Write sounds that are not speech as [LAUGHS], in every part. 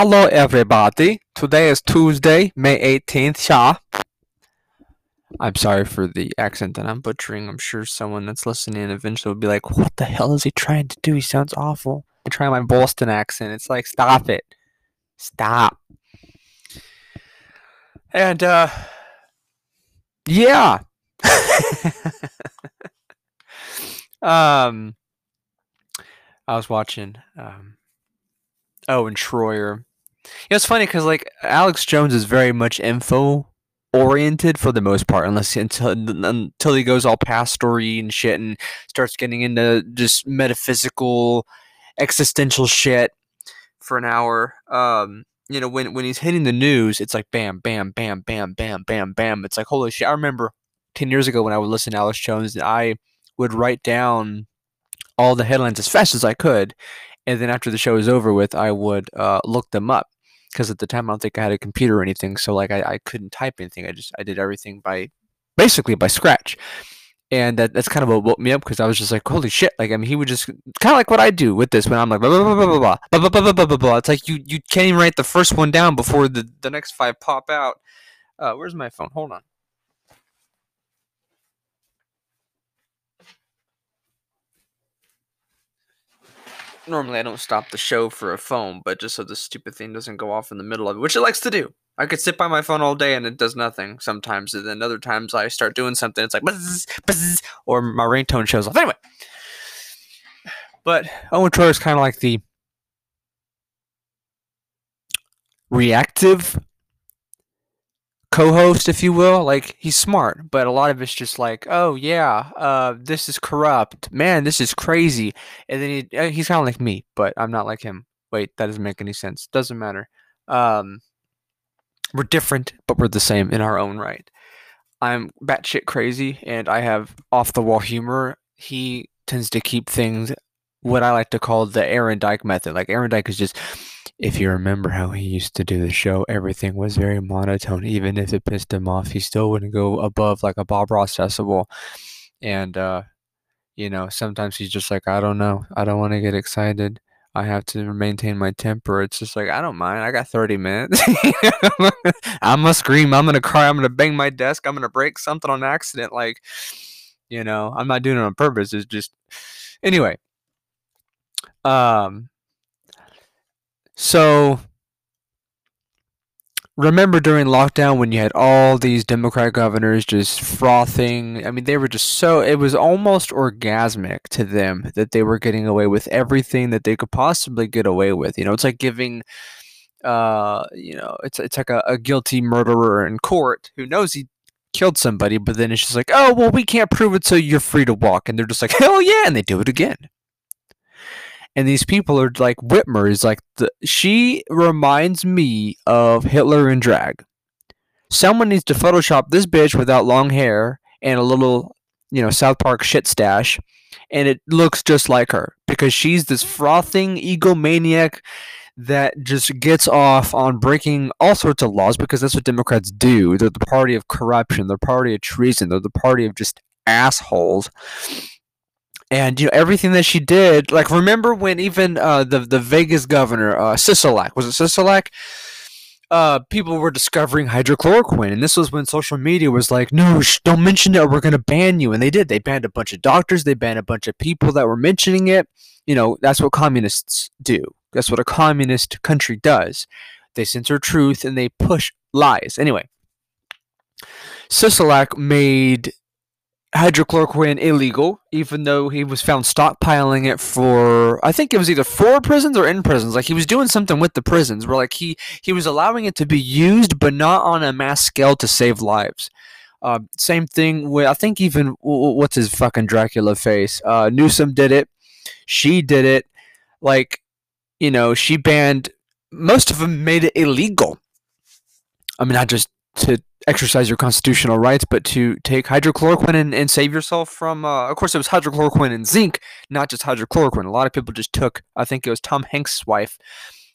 Hello, everybody. Today is Tuesday, May 18th. Yeah. I'm sorry for the accent that I'm butchering. I'm sure someone that's listening eventually will be like, what the hell is he trying to do? He sounds awful. I try my Boston accent. It's like, stop it. Stop. And, uh, yeah. [LAUGHS] um, I was watching, um, oh, and Shroyer. You know, it's funny because like Alex Jones is very much info oriented for the most part, unless until until he goes all pastory and shit and starts getting into just metaphysical, existential shit for an hour. Um, you know, when when he's hitting the news, it's like bam, bam, bam, bam, bam, bam, bam. It's like holy shit. I remember ten years ago when I would listen to Alex Jones, and I would write down all the headlines as fast as I could, and then after the show was over with, I would uh, look them up because at the time I don't think I had a computer or anything, so like I, I couldn't type anything. I just I did everything by basically by scratch, and that, that's kind of what woke me up because I was just like, holy shit! Like I mean, he would just kind of like what I do with this when I'm like blah blah blah blah blah blah blah blah blah blah blah blah. It's like you you can't even write the first one down before the the next five pop out. Uh, where's my phone? Hold on. Normally I don't stop the show for a phone, but just so the stupid thing doesn't go off in the middle of it, which it likes to do. I could sit by my phone all day and it does nothing sometimes, and then other times I start doing something, it's like buzz, buzz, or my ringtone shows off. Anyway, but Owen Shroyer is kind of like the reactive co-host, if you will. Like he's smart, but a lot of it's just like, oh yeah, uh, this is corrupt, man, this is crazy, and then he, uh, he's kind of like me, but I'm not like him. Wait, that doesn't make any sense. Doesn't matter. Um, we're different, but we're the same in our own right. I'm batshit crazy, and I have off the wall humor. He tends to keep things what I like to call the Aaron Dyke method. Like Aaron Dyke is just if you remember how he used to do the show, everything was very monotone. Even if it pissed him off, he still wouldn't go above like a Bob Ross decibel. And, uh, you know, sometimes he's just like, I don't know. I don't want to get excited. I have to maintain my temper. It's just like, I don't mind. I got 30 minutes. [LAUGHS] I'm going to scream. I'm going to cry. I'm going to bang my desk. I'm going to break something on accident. Like, you know, I'm not doing it on purpose. It's just, anyway. Um, so remember during lockdown when you had all these Democrat governors just frothing? I mean, they were just so, it was almost orgasmic to them that they were getting away with everything that they could possibly get away with. You know, it's like giving, uh, you know, it's, it's like a, a guilty murderer in court who knows he killed somebody, but then it's just like, oh, well, we can't prove it, so you're free to walk. And they're just like, hell yeah. And they do it again and these people are like Whitmer is like the she reminds me of Hitler in drag. Someone needs to Photoshop this bitch without long hair and a little, you know, South Park shit stash, and it looks just like her because she's this frothing egomaniac that just gets off on breaking all sorts of laws because that's what Democrats do. They're the party of corruption, they're the party of treason, they're the party of just assholes and you know everything that she did. Like remember when even uh, the the Vegas governor uh, Sisolak was it Sisolak? Uh, people were discovering hydrochloroquine, and this was when social media was like, "No, sh- don't mention it, or we're gonna ban you." And they did. They banned a bunch of doctors. They banned a bunch of people that were mentioning it. You know, that's what communists do. That's what a communist country does. They censor truth and they push lies. Anyway, Sisolak made hydrochloroquine illegal, even though he was found stockpiling it for I think it was either for prisons or in prisons. Like he was doing something with the prisons where like he he was allowing it to be used, but not on a mass scale to save lives. Uh, same thing with I think even what's his fucking Dracula face. Uh, Newsom did it. She did it. Like you know she banned most of them made it illegal. I mean, I just to exercise your constitutional rights, but to take hydrochloroquine and, and save yourself from, uh, of course, it was hydrochloroquine and zinc, not just hydrochloroquine. A lot of people just took, I think it was Tom Hanks' wife,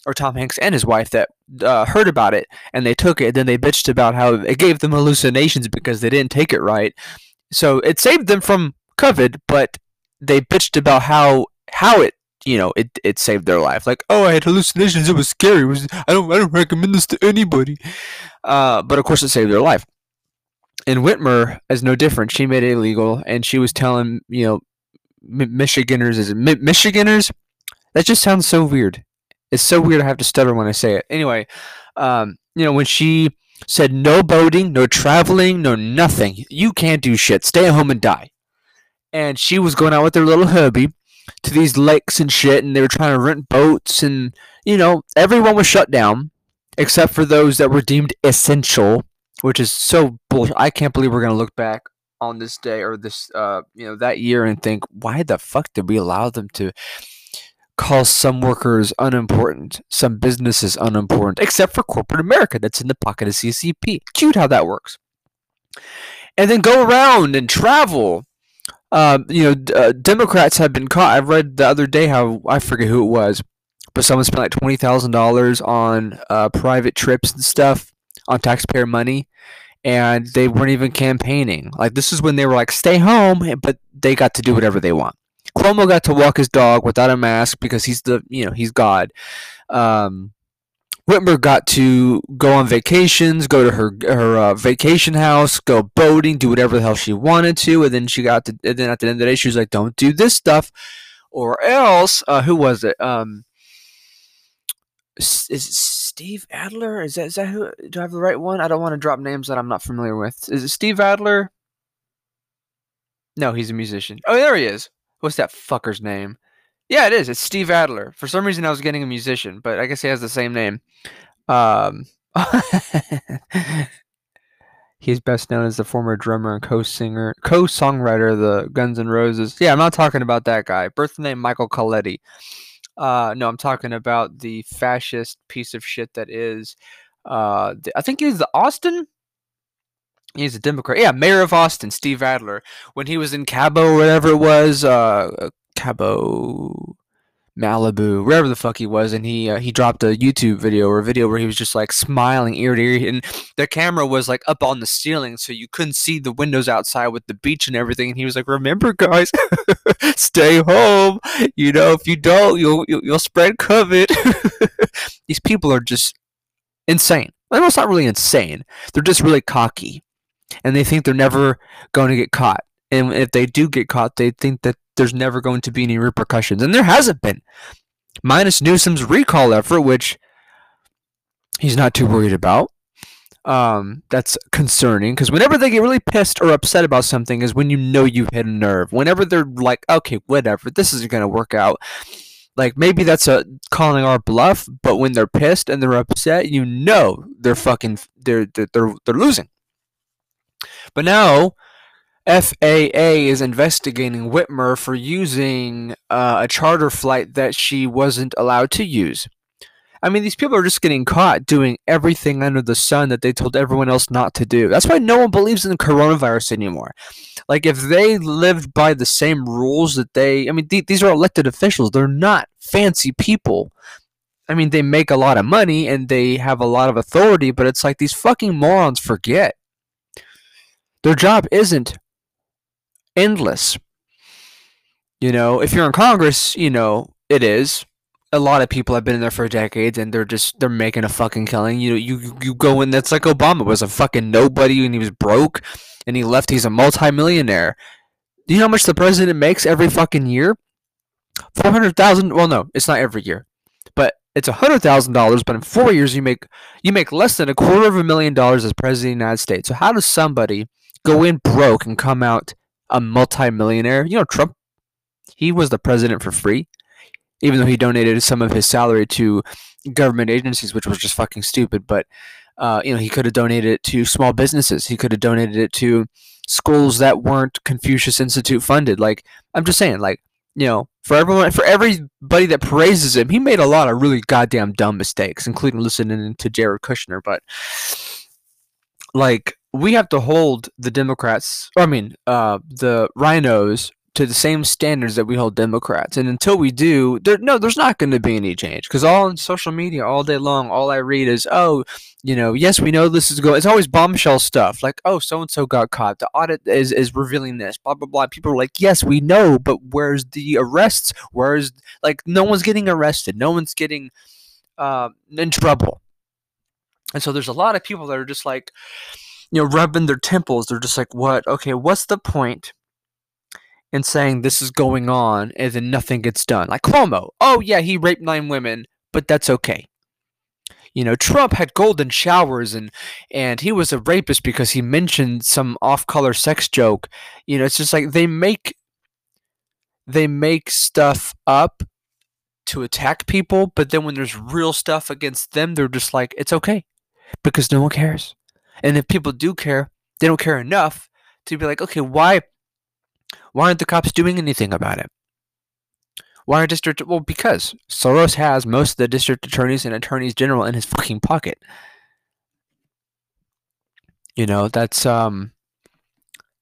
or Tom Hanks and his wife that uh, heard about it and they took it. Then they bitched about how it gave them hallucinations because they didn't take it right. So it saved them from COVID, but they bitched about how how it you know, it it saved their life. Like, oh, I had hallucinations. It was scary. It was I don't I don't recommend this to anybody. Uh, but of course, it saved their life. And Whitmer is no different. She made it illegal, and she was telling you know, Michiganders is it Mi- Michiganders? That just sounds so weird. It's so weird. I have to stutter when I say it. Anyway, um, you know, when she said no boating, no traveling, no nothing. You can't do shit. Stay at home and die. And she was going out with her little hubby to these lakes and shit, and they were trying to rent boats, and you know everyone was shut down except for those that were deemed essential, which is so bullshit. I can't believe we're gonna look back on this day or this, uh, you know, that year and think, why the fuck did we allow them to call some workers unimportant, some businesses unimportant, except for corporate America that's in the pocket of CCP. Cute how that works. And then go around and travel um, you know, uh, Democrats have been caught. I read the other day how I forget who it was, but someone spent like twenty thousand dollars on uh, private trips and stuff on taxpayer money, and they weren't even campaigning. Like this is when they were like, "Stay home," but they got to do whatever they want. Cuomo got to walk his dog without a mask because he's the you know he's God. Um, Whitmer got to go on vacations, go to her her uh, vacation house, go boating, do whatever the hell she wanted to, and then she got to. And then at the end of the day, she was like, "Don't do this stuff, or else." Uh, who was it? Um, is it Steve Adler? Is that is that who? Do I have the right one? I don't want to drop names that I'm not familiar with. Is it Steve Adler? No, he's a musician. Oh, there he is. What's that fucker's name? Yeah, it is. It's Steve Adler. For some reason, I was getting a musician, but I guess he has the same name. Um, [LAUGHS] he's best known as the former drummer and co-singer, co-songwriter of the Guns N' Roses. Yeah, I'm not talking about that guy. Birth name Michael Coletti. Uh, no, I'm talking about the fascist piece of shit that is. Uh, I think he's the Austin. He's a Democrat. Yeah, mayor of Austin, Steve Adler. When he was in Cabo or whatever it was, uh, Cabo, Malibu, wherever the fuck he was, and he uh, he dropped a YouTube video or a video where he was just like smiling ear to ear, and the camera was like up on the ceiling, so you couldn't see the windows outside with the beach and everything. And he was like, "Remember, guys, [LAUGHS] stay home. You know, if you don't, you'll you'll, you'll spread COVID." [LAUGHS] These people are just insane. Well, it's not really insane. They're just really cocky, and they think they're never going to get caught. And if they do get caught, they think that there's never going to be any repercussions. And there hasn't been. Minus Newsom's recall effort, which he's not too worried about. Um, that's concerning because whenever they get really pissed or upset about something is when you know you've hit a nerve. Whenever they're like, okay, whatever, this isn't going to work out. Like maybe that's a calling our bluff, but when they're pissed and they're upset, you know they're fucking they're they're they're, they're losing. But now FAA is investigating Whitmer for using uh, a charter flight that she wasn't allowed to use. I mean, these people are just getting caught doing everything under the sun that they told everyone else not to do. That's why no one believes in the coronavirus anymore. Like, if they lived by the same rules that they, I mean, th- these are elected officials. They're not fancy people. I mean, they make a lot of money and they have a lot of authority, but it's like these fucking morons forget. Their job isn't endless. You know, if you're in Congress, you know, it is. A lot of people have been in there for decades and they're just they're making a fucking killing. You know, you you go in that's like Obama was a fucking nobody and he was broke and he left he's a multimillionaire. Do you know how much the president makes every fucking year? Four hundred thousand well no, it's not every year. But it's a hundred thousand dollars, but in four years you make you make less than a quarter of a million dollars as president of the United States. So how does somebody go in broke and come out a multimillionaire. You know, Trump, he was the president for free, even though he donated some of his salary to government agencies, which was just fucking stupid. But, uh, you know, he could have donated it to small businesses. He could have donated it to schools that weren't Confucius Institute funded. Like, I'm just saying, like, you know, for everyone, for everybody that praises him, he made a lot of really goddamn dumb mistakes, including listening to Jared Kushner. But, like, we have to hold the Democrats, I mean, uh, the RINOs to the same standards that we hold Democrats. And until we do, there no, there's not going to be any change because all on social media all day long, all I read is, oh, you know, yes, we know this is going. It's always bombshell stuff like, oh, so and so got caught. The audit is is revealing this. Blah blah blah. People are like, yes, we know, but where's the arrests? Where's like no one's getting arrested. No one's getting uh, in trouble. And so there's a lot of people that are just like, you know, rubbing their temples. They're just like, what? Okay, what's the point? and saying this is going on and then nothing gets done. Like Cuomo, oh yeah, he raped nine women, but that's okay. You know, Trump had golden showers and and he was a rapist because he mentioned some off-color sex joke. You know, it's just like they make they make stuff up to attack people, but then when there's real stuff against them, they're just like it's okay because no one cares. And if people do care, they don't care enough to be like, okay, why why aren't the cops doing anything about it? Why are district well because Soros has most of the district attorneys and attorneys general in his fucking pocket. You know, that's um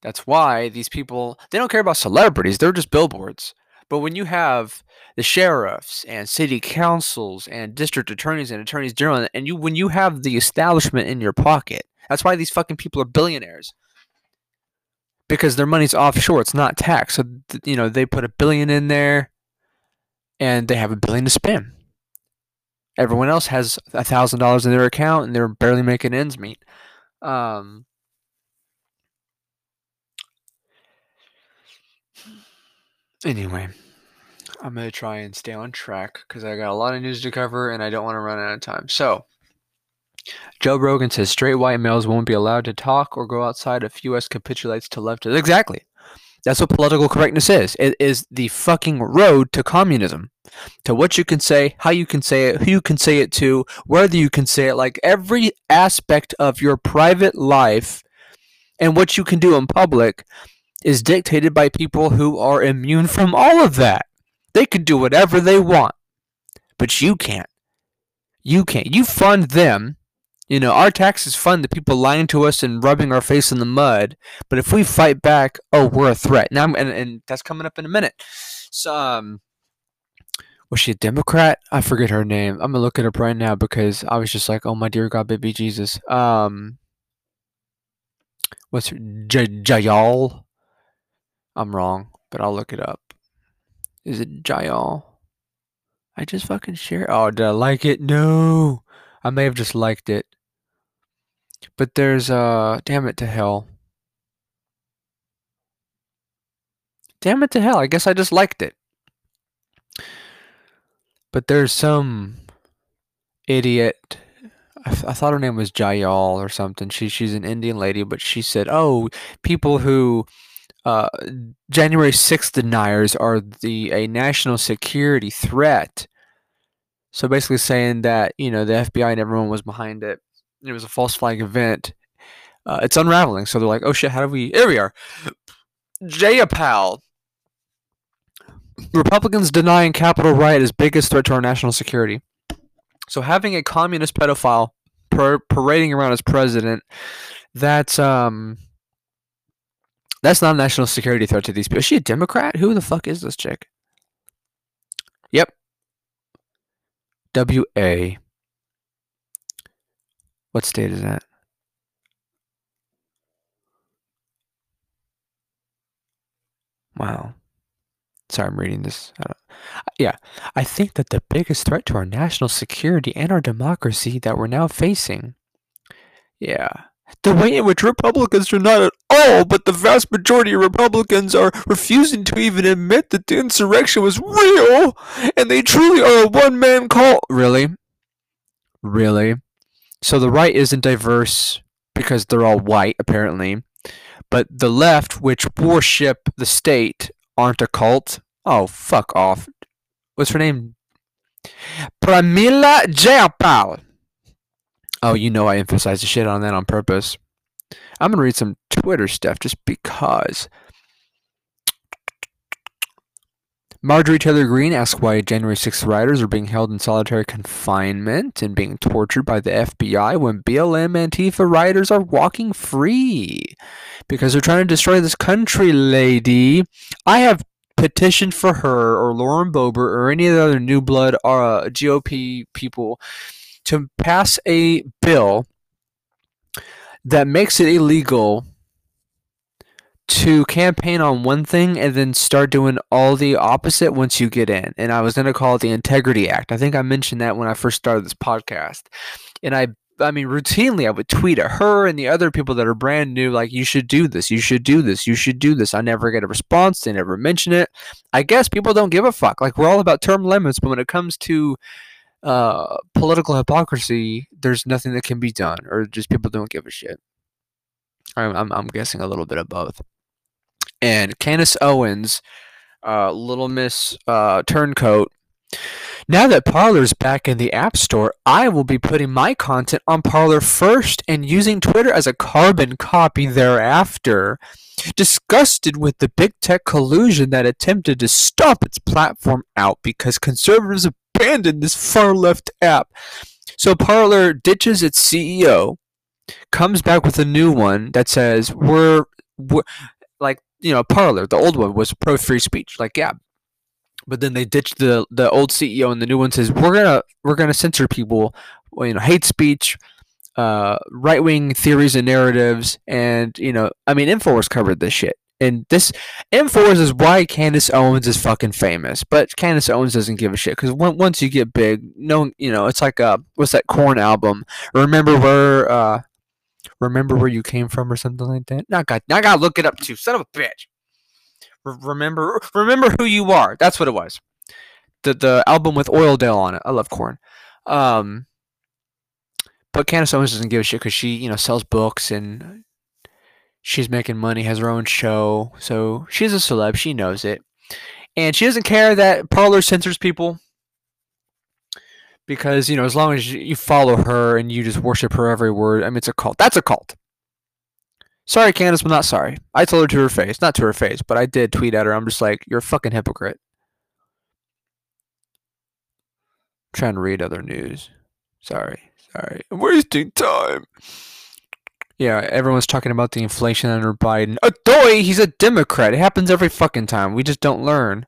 that's why these people they don't care about celebrities, they're just billboards. But when you have the sheriffs and city councils and district attorneys and attorneys general and you when you have the establishment in your pocket, that's why these fucking people are billionaires because their money's offshore. It's not taxed. So, you know, they put a billion in there and they have a billion to spend. Everyone else has a thousand dollars in their account and they're barely making ends meet. Um, anyway, I'm going to try and stay on track because I got a lot of news to cover and I don't want to run out of time. So, Joe Rogan says straight white males won't be allowed to talk or go outside if U.S. capitulates to leftists. Exactly. That's what political correctness is. It is the fucking road to communism. To what you can say, how you can say it, who you can say it to, whether you can say it. Like every aspect of your private life and what you can do in public is dictated by people who are immune from all of that. They can do whatever they want, but you can't. You can't. You fund them you know, our taxes fund the people lying to us and rubbing our face in the mud. But if we fight back, oh, we're a threat. Now, and, and that's coming up in a minute. So, um, was she a Democrat? I forget her name. I'm gonna look it up right now because I was just like, oh my dear God, baby Jesus. Um, what's her J- Jayal? I'm wrong, but I'll look it up. Is it Jayal? I just fucking share. Oh, did I like it? No, I may have just liked it. But there's uh damn it to hell. Damn it to hell. I guess I just liked it. But there's some idiot I, I thought her name was Jayal or something. She she's an Indian lady, but she said, "Oh, people who uh, January 6th deniers are the a national security threat." So basically saying that, you know, the FBI and everyone was behind it it was a false flag event. Uh, it's unraveling. So they're like, oh shit, how do we? Here we are. Jayapal. Republicans denying Capitol riot is biggest threat to our national security. So having a communist pedophile par- parading around as president, that's um, that's not a national security threat to these people. Is she a Democrat? Who the fuck is this chick? Yep. W A what state is that? Wow. Sorry, I'm reading this. I yeah, I think that the biggest threat to our national security and our democracy that we're now facing, yeah, the way in which Republicans are not at all, but the vast majority of Republicans are refusing to even admit that the insurrection was real, and they truly are a one-man call. Really? Really? So the right isn't diverse because they're all white, apparently. But the left, which worship the state, aren't a cult. Oh, fuck off. What's her name? Pramila Jayapal. Oh, you know I emphasize the shit on that on purpose. I'm gonna read some Twitter stuff just because. Marjorie Taylor Greene asks why January 6th rioters are being held in solitary confinement and being tortured by the FBI when BLM Antifa rioters are walking free. Because they're trying to destroy this country, lady. I have petitioned for her or Lauren Boebert or any of the other new blood uh, GOP people to pass a bill that makes it illegal to campaign on one thing and then start doing all the opposite once you get in. And I was going to call it the Integrity Act. I think I mentioned that when I first started this podcast. And I I mean, routinely, I would tweet at her and the other people that are brand new, like, you should do this, you should do this, you should do this. I never get a response. They never mention it. I guess people don't give a fuck. Like, we're all about term limits, but when it comes to uh, political hypocrisy, there's nothing that can be done, or just people don't give a shit. I'm, I'm, I'm guessing a little bit of both and Candace Owens, uh, Little Miss uh, Turncoat. Now that Parler's back in the App Store, I will be putting my content on Parler first and using Twitter as a carbon copy thereafter. Disgusted with the big tech collusion that attempted to stop its platform out because conservatives abandoned this far left app. So Parler ditches its CEO, comes back with a new one that says, We're, we're like you know, Parler, the old one was pro free speech. Like, yeah. But then they ditched the the old CEO and the new one says we're gonna we're gonna censor people, you know, hate speech, uh, right wing theories and narratives, and you know, I mean, Infowars covered this shit. And this Infowars is why Candace Owens is fucking famous, but Candace Owens doesn't give a shit because once you get big, no, you know, it's like uh, what's that Korn album? Remember where uh, remember where you came from or something like that. Now I got, now I got to look it up too. Son of a bitch. remember, remember who you are. That's what it was. The the album with Oildale on it. I love Korn. Um, but Candace Owens doesn't give a shit because she, you know, sells books and she's making money, has her own show. So she's a celeb. She knows it, and she doesn't care that Parler censors people because you know as long as you follow her and you just worship her every word, I mean it's a cult. That's a cult. Sorry, Candace, but not sorry. I told her to her face, not to her face, but I did tweet at her. I'm just like, you're a fucking hypocrite. I'm trying to read other news. Sorry, sorry. I'm wasting time. Yeah, everyone's talking about the inflation under Biden. Adoy, he's a Democrat. It happens every fucking time. We just don't learn.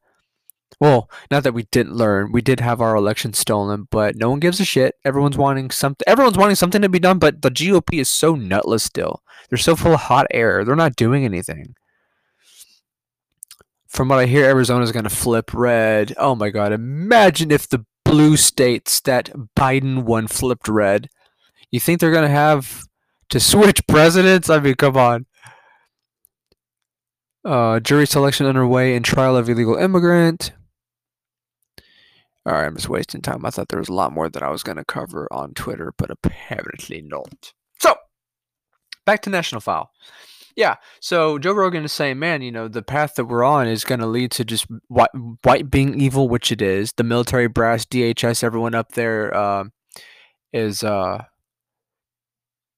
Well, not that we didn't learn. We did have our election stolen, but no one gives a shit. Everyone's wanting something. Everyone's wanting something to be done, but the GOP is so nutless still. They're so full of hot air. They're not doing anything. From what I hear, Arizona's going to flip red. Oh my god! Imagine if the blue states that Biden won flipped red. You think they're going to have to switch presidents? I mean, come on. Uh, jury selection underway in trial of illegal immigrant. All right, I'm just wasting time. I thought there was a lot more that I was going to cover on Twitter, but apparently not. So, back to National File. Yeah, so Joe Rogan is saying, man, you know, the path that we're on is going to lead to just white, white being evil, which it is. The military brass, DHS, everyone up there uh, is uh,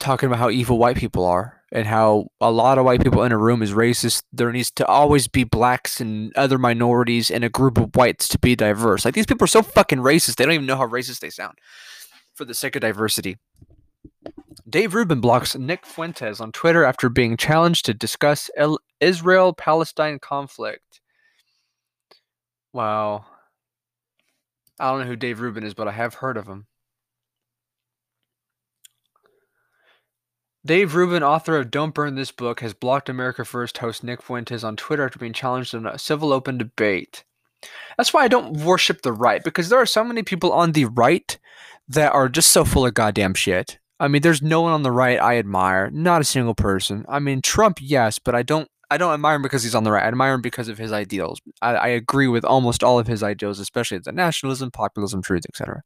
talking about how evil white people are and how a lot of white people in a room is racist. There needs to always be blacks and other minorities and a group of whites to be diverse. Like these people are so fucking racist, they don't even know how racist they sound for the sake of diversity. Dave Rubin blocks Nick Fuentes on Twitter after being challenged to discuss Israel Palestine conflict. Wow. I don't know who Dave Rubin is, but I have heard of him. Dave Rubin, author of Don't Burn This Book, has blocked America First host Nick Fuentes on Twitter after being challenged in a civil open debate. That's why I don't worship the right, because there are so many people on the right that are just so full of goddamn shit. I mean, there's no one on the right I admire, not a single person. I mean, Trump, yes, but I don't. I don't admire him because he's on the right. I admire him because of his ideals. I, I agree with almost all of his ideals, especially the nationalism, populism, truth, etc.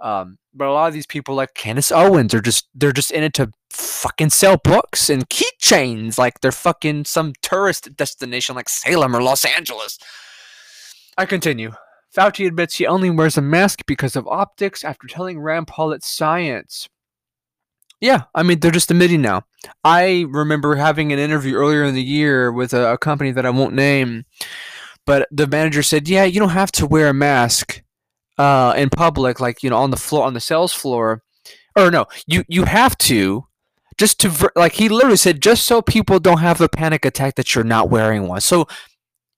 Um, but a lot of these people, like Candace Owens, are just they're just in it to fucking sell books and keychains, like they're fucking some tourist destination like Salem or Los Angeles. I continue. Fauci admits he only wears a mask because of optics after telling Rand Paul it's science. Yeah, I mean they're just admitting now. I remember having an interview earlier in the year with a, a company that I won't name but the manager said, "Yeah, you don't have to wear a mask uh, in public, like you know, on the floor, on the sales floor, or no, you you have to." Just to like he literally said, just so people don't have a panic attack that you're not wearing one. So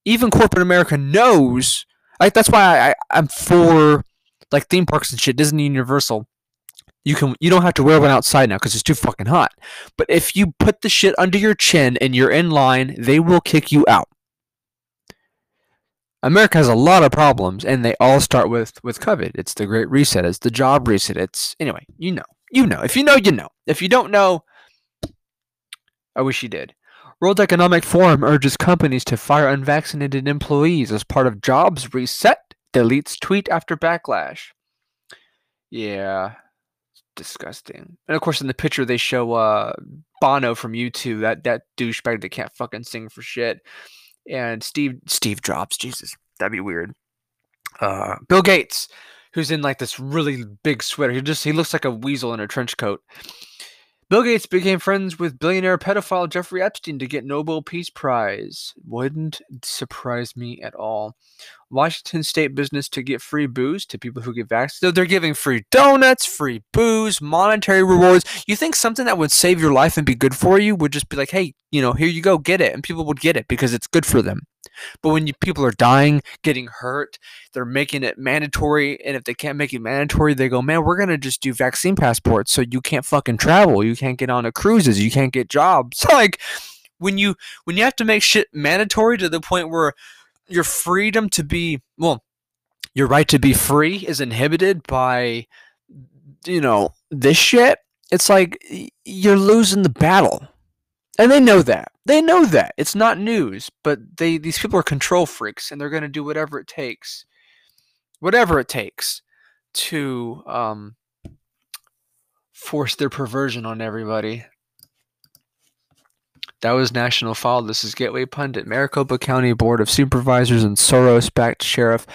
even corporate America knows. Like that's why I, I'm for like theme parks and shit, Disney Universal. You can you don't have to wear one outside now because it's too fucking hot. But if you put the shit under your chin and you're in line, they will kick you out. America has a lot of problems, and they all start with with COVID. It's the Great Reset. It's the job reset. It's anyway. You know. You know. If you know, you know. If you don't know, I wish you did. World Economic Forum urges companies to fire unvaccinated employees as part of jobs reset. Deletes tweet after backlash. Yeah, disgusting. And of course, in the picture they show uh, Bono from U2, that that douchebag that can't fucking sing for shit, and Steve Steve Jobs. Jesus, that'd be weird. Uh, Bill Gates, who's in like this really big sweater. He just he looks like a weasel in a trench coat. Bill Gates became friends with billionaire pedophile Jeffrey Epstein to get Nobel Peace Prize. Wouldn't surprise me at all. Washington State business to get free booze to people who get vaccinated. So they're giving free donuts, free booze, monetary rewards. You think something that would save your life and be good for you would just be like, hey, you know, here you go, get it. And people would get it because it's good for them. But when you, people are dying, getting hurt, they're making it mandatory. And if they can't make it mandatory, they go, man, we're going to just do vaccine passports so you can't fucking travel. You can't get on a cruises. You can't get jobs. [LAUGHS] like when you when you have to make shit mandatory to the point where your freedom to be well, your right to be free is inhibited by you know this shit. It's like you're losing the battle. And they know that. They know that. It's not news, but they these people are control freaks and they're going to do whatever it takes. Whatever it takes to um force their perversion on everybody. That was National File. This is Gateway Pundit. Maricopa County Board of Supervisors and Soros-backed sheriff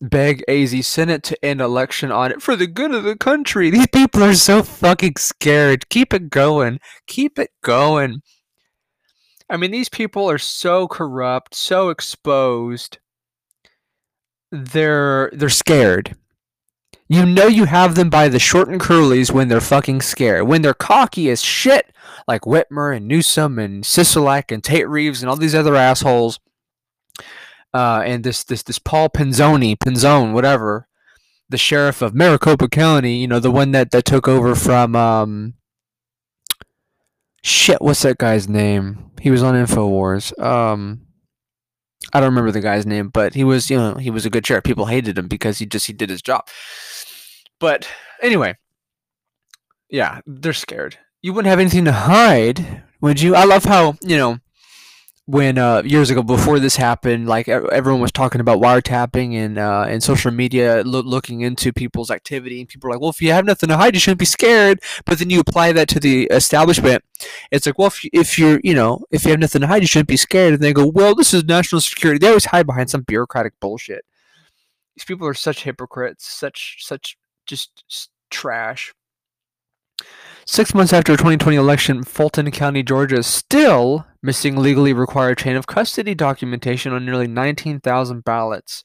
beg AZ Senate to end election audit for the good of the country. These people are so fucking scared. Keep it going. Keep it going. I mean, these people are so corrupt, so exposed. They're they're scared. You know you have them by the short and curlies when they're fucking scared. When they're cocky as shit, like Whitmer and Newsom and Sisolak and Tate Reeves and all these other assholes, uh, and this this this Paul Penzoni, Penzone, whatever, the sheriff of Maricopa County, you know, the one that that took over from um, shit, what's that guy's name? He was on Infowars. Um, I don't remember the guy's name, but he was, you know, he was a good sheriff. People hated him because he just he did his job. But anyway, yeah, they're scared. You wouldn't have anything to hide, would you? I love how you know when uh, years ago before this happened, like everyone was talking about wiretapping and uh, and social media lo- looking into people's activity, and people are like, "Well, if you have nothing to hide, you shouldn't be scared." But then you apply that to the establishment, it's like, "Well, if, you, if you're, you know, if you have nothing to hide, you shouldn't be scared." And they go, "Well, this is national security." They always hide behind some bureaucratic bullshit. These people are such hypocrites, such such just trash. Six months after the 2020 election, Fulton County, Georgia is still missing legally required chain of custody documentation on nearly 19,000 ballots.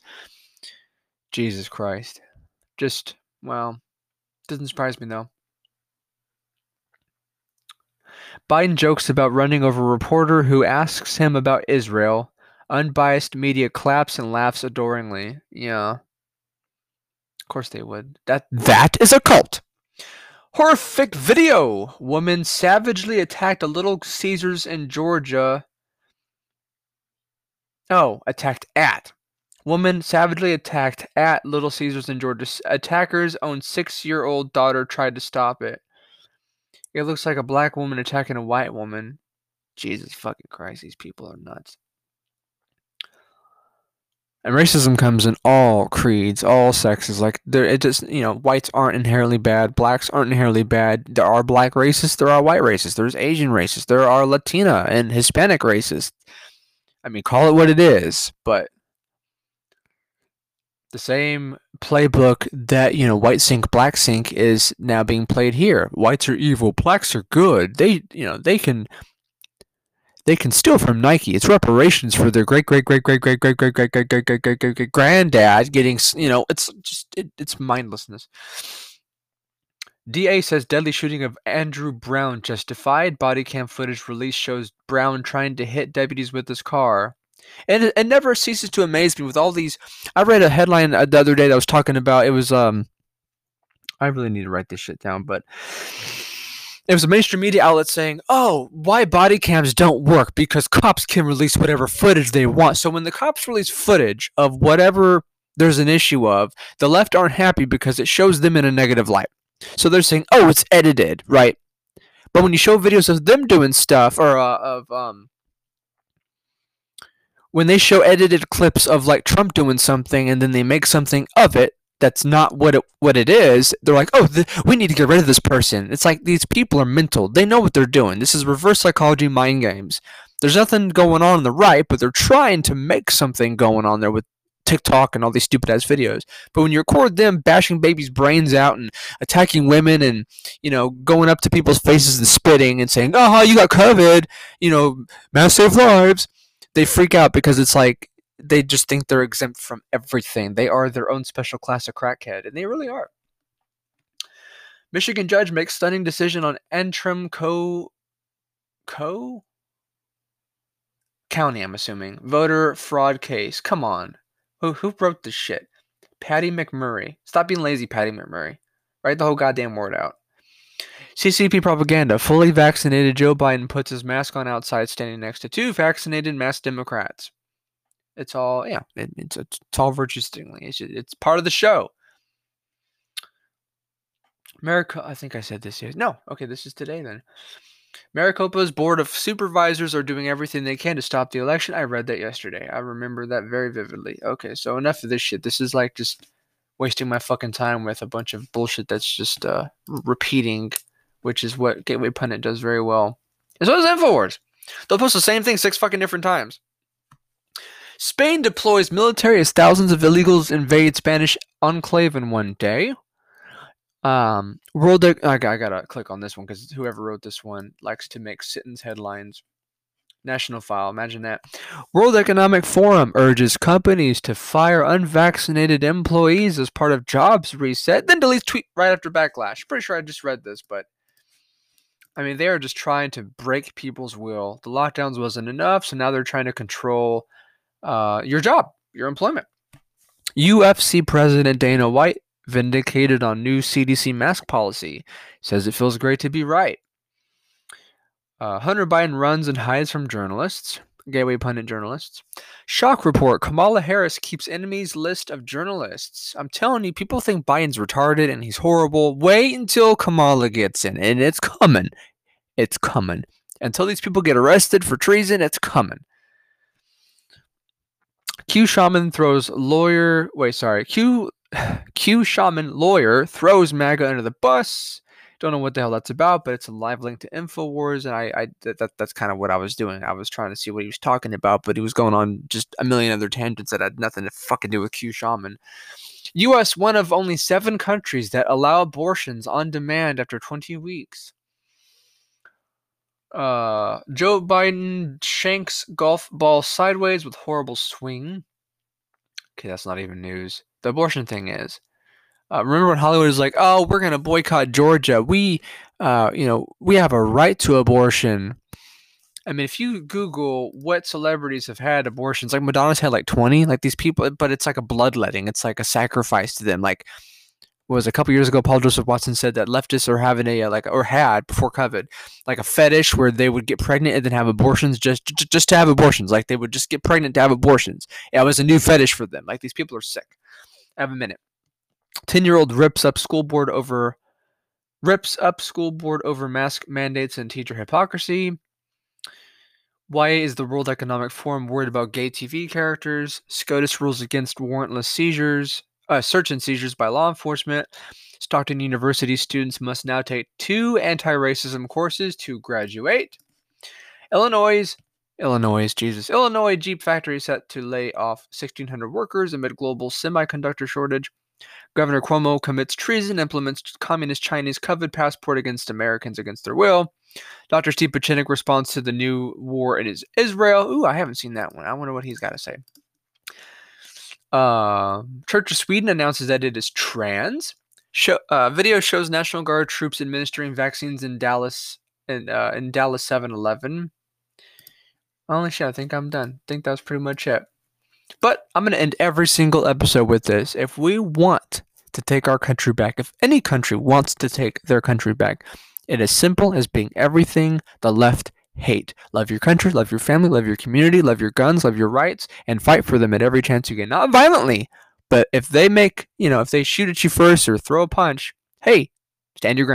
Jesus Christ. Just, well, doesn't surprise me though. Biden jokes about running over a reporter who asks him about Israel. Unbiased media claps and laughs adoringly. Yeah. Of course they would. That that is a cult. Horrific video. Woman savagely attacked a Little Caesars in Georgia. Oh, attacked at. Woman savagely attacked at Little Caesars in Georgia. Attackers' own six-year-old daughter tried to stop it. It looks like a black woman attacking a white woman. Jesus fucking Christ, these people are nuts. And racism comes in all creeds, all sexes. Like there, it just you know, whites aren't inherently bad, blacks aren't inherently bad. There are black racists, there are white racists, there's Asian racists, there are Latina and Hispanic racists. I mean, call it what it is, but the same playbook that you know, white sink, black sink is now being played here. Whites are evil, blacks are good. They, you know, they can they can steal from Nike. It's reparations for their great great great great great great great great great great great great great granddad getting you know it's just it's mindlessness. DA says deadly shooting of Andrew Brown justified. Body cam footage released shows Brown trying to hit deputies with his car. And it, it never ceases to amaze me with all these. I read a headline the other day that was talking about it was um. I really need to write this shit down, but it was a mainstream media outlet saying, "Oh, why body cams don't work because cops can release whatever footage they want." So when the cops release footage of whatever there's an issue of, the left aren't happy because it shows them in a negative light. So they're saying, "Oh, it's edited, right?" But when you show videos of them doing stuff or uh, of um when they show edited clips of like Trump doing something and then they make something of it, that's not what it what it is. They're like, oh, th- we need to get rid of this person. It's like these people are mental. They know what they're doing. This is reverse psychology mind games. There's nothing going on on the right, but they're trying to make something going on there with TikTok and all these stupid ass videos. But when you record them bashing babies' brains out and attacking women and you know going up to people's faces and spitting and saying, "Oh, you got COVID," you know, mass save lives, they freak out because it's like they just think they're exempt from everything. They are their own special class of crackhead, and they really are. Michigan judge makes stunning decision on Antrim Co. Co. County, I'm assuming. Voter fraud case. Come on. Who who wrote this shit? Patty McMurray. Stop being lazy, Patty McMurray. Write the whole goddamn word out. CCP propaganda. Fully vaccinated Joe Biden puts his mask on outside standing next to two vaccinated mass Democrats. It's all yeah. It, it's it's all virtue signaling. It's just, it's part of the show. Maricopa. I think I said this. Yes. No. Okay. This is today then. Maricopa's board of supervisors are doing everything they can to stop the election. I read that yesterday. I remember that very vividly. Okay, so enough of this shit. This is like just wasting my fucking time with a bunch of bullshit that's just uh, repeating, which is what Gateway Pundit does very well. And so does Infowars. They'll post the same thing six fucking different times. Spain deploys military as thousands of illegals invade Spanish enclave in one day. Um, World, I, I gotta click on this one because whoever wrote this one likes to make sentence headlines. National file, imagine that. World Economic Forum urges companies to fire unvaccinated employees as part of jobs reset, then deletes tweet right after backlash. Pretty sure I just read this, but I mean, they are just trying to break people's will. The lockdowns wasn't enough, so now they're trying to control uh, your job, your employment. UFC President Dana White vindicated on new CDC mask policy. Says it feels great to be right. Uh, Hunter Biden runs and hides from journalists. Gateway pundit journalists. Shock report: Kamala Harris keeps enemies list of journalists. I'm telling you, people think Biden's retarded and he's horrible. Wait until Kamala gets in, and it's coming. It's coming. Until these people get arrested for treason, it's coming. Q Shaman throws lawyer. Wait, sorry. Q [SIGHS] Q Shaman lawyer throws MAGA under the bus. Don't know what the hell that's about, but it's a live link to Infowars, and I, I that, that's kind of what I was doing. I was trying to see what he was talking about, but he was going on just a million other tangents that had nothing to fucking do with Q Shaman. U.S. one of only seven countries that allow abortions on demand after 20 weeks. Uh, Joe Biden shanks golf ball sideways with horrible swing. Okay, that's not even news. The abortion thing is. Uh, remember when Hollywood was like, "Oh, we're gonna boycott Georgia. We, uh, you know, we have a right to abortion." I mean, if you Google what celebrities have had abortions, like Madonna's had like twenty, like these people, but it's like a bloodletting. It's like a sacrifice to them. Like was a couple years ago, Paul Joseph Watson said that leftists are having a uh, like or had before COVID like a fetish where they would get pregnant and then have abortions just just to have abortions. Like they would just get pregnant to have abortions. It was a new fetish for them. Like these people are sick. I have a minute. Ten year old rips up school board over rips up school board over mask mandates and teacher hypocrisy. Why is the World Economic Forum worried about gay TV characters? SCOTUS rules against warrantless seizures uh, search and seizures by law enforcement. Stockton University students must now take two anti-racism courses to graduate. Illinois, Illinois, Jesus, Illinois Jeep factory set to lay off 1,600 workers amid global semiconductor shortage. Governor Cuomo commits treason, implements communist Chinese COVID passport against Americans against their will. Dr. Steve Pieczenik responds to the new war in Israel. Ooh, I haven't seen that one. I wonder what he's got to say. Uh, Church of Sweden announces that it is trans. Show, uh, video shows National Guard troops administering vaccines in Dallas in uh, in Dallas 7-Eleven. Only shit, I think I'm done. I think that's pretty much it. But I'm gonna end every single episode with this. If we want to take our country back, if any country wants to take their country back, it is simple as being everything the left hate. Love your country, love your family, love your community, love your guns, love your rights, and fight for them at every chance you get. Not violently, but if they make, you know, if they shoot at you first or throw a punch, hey, stand your ground.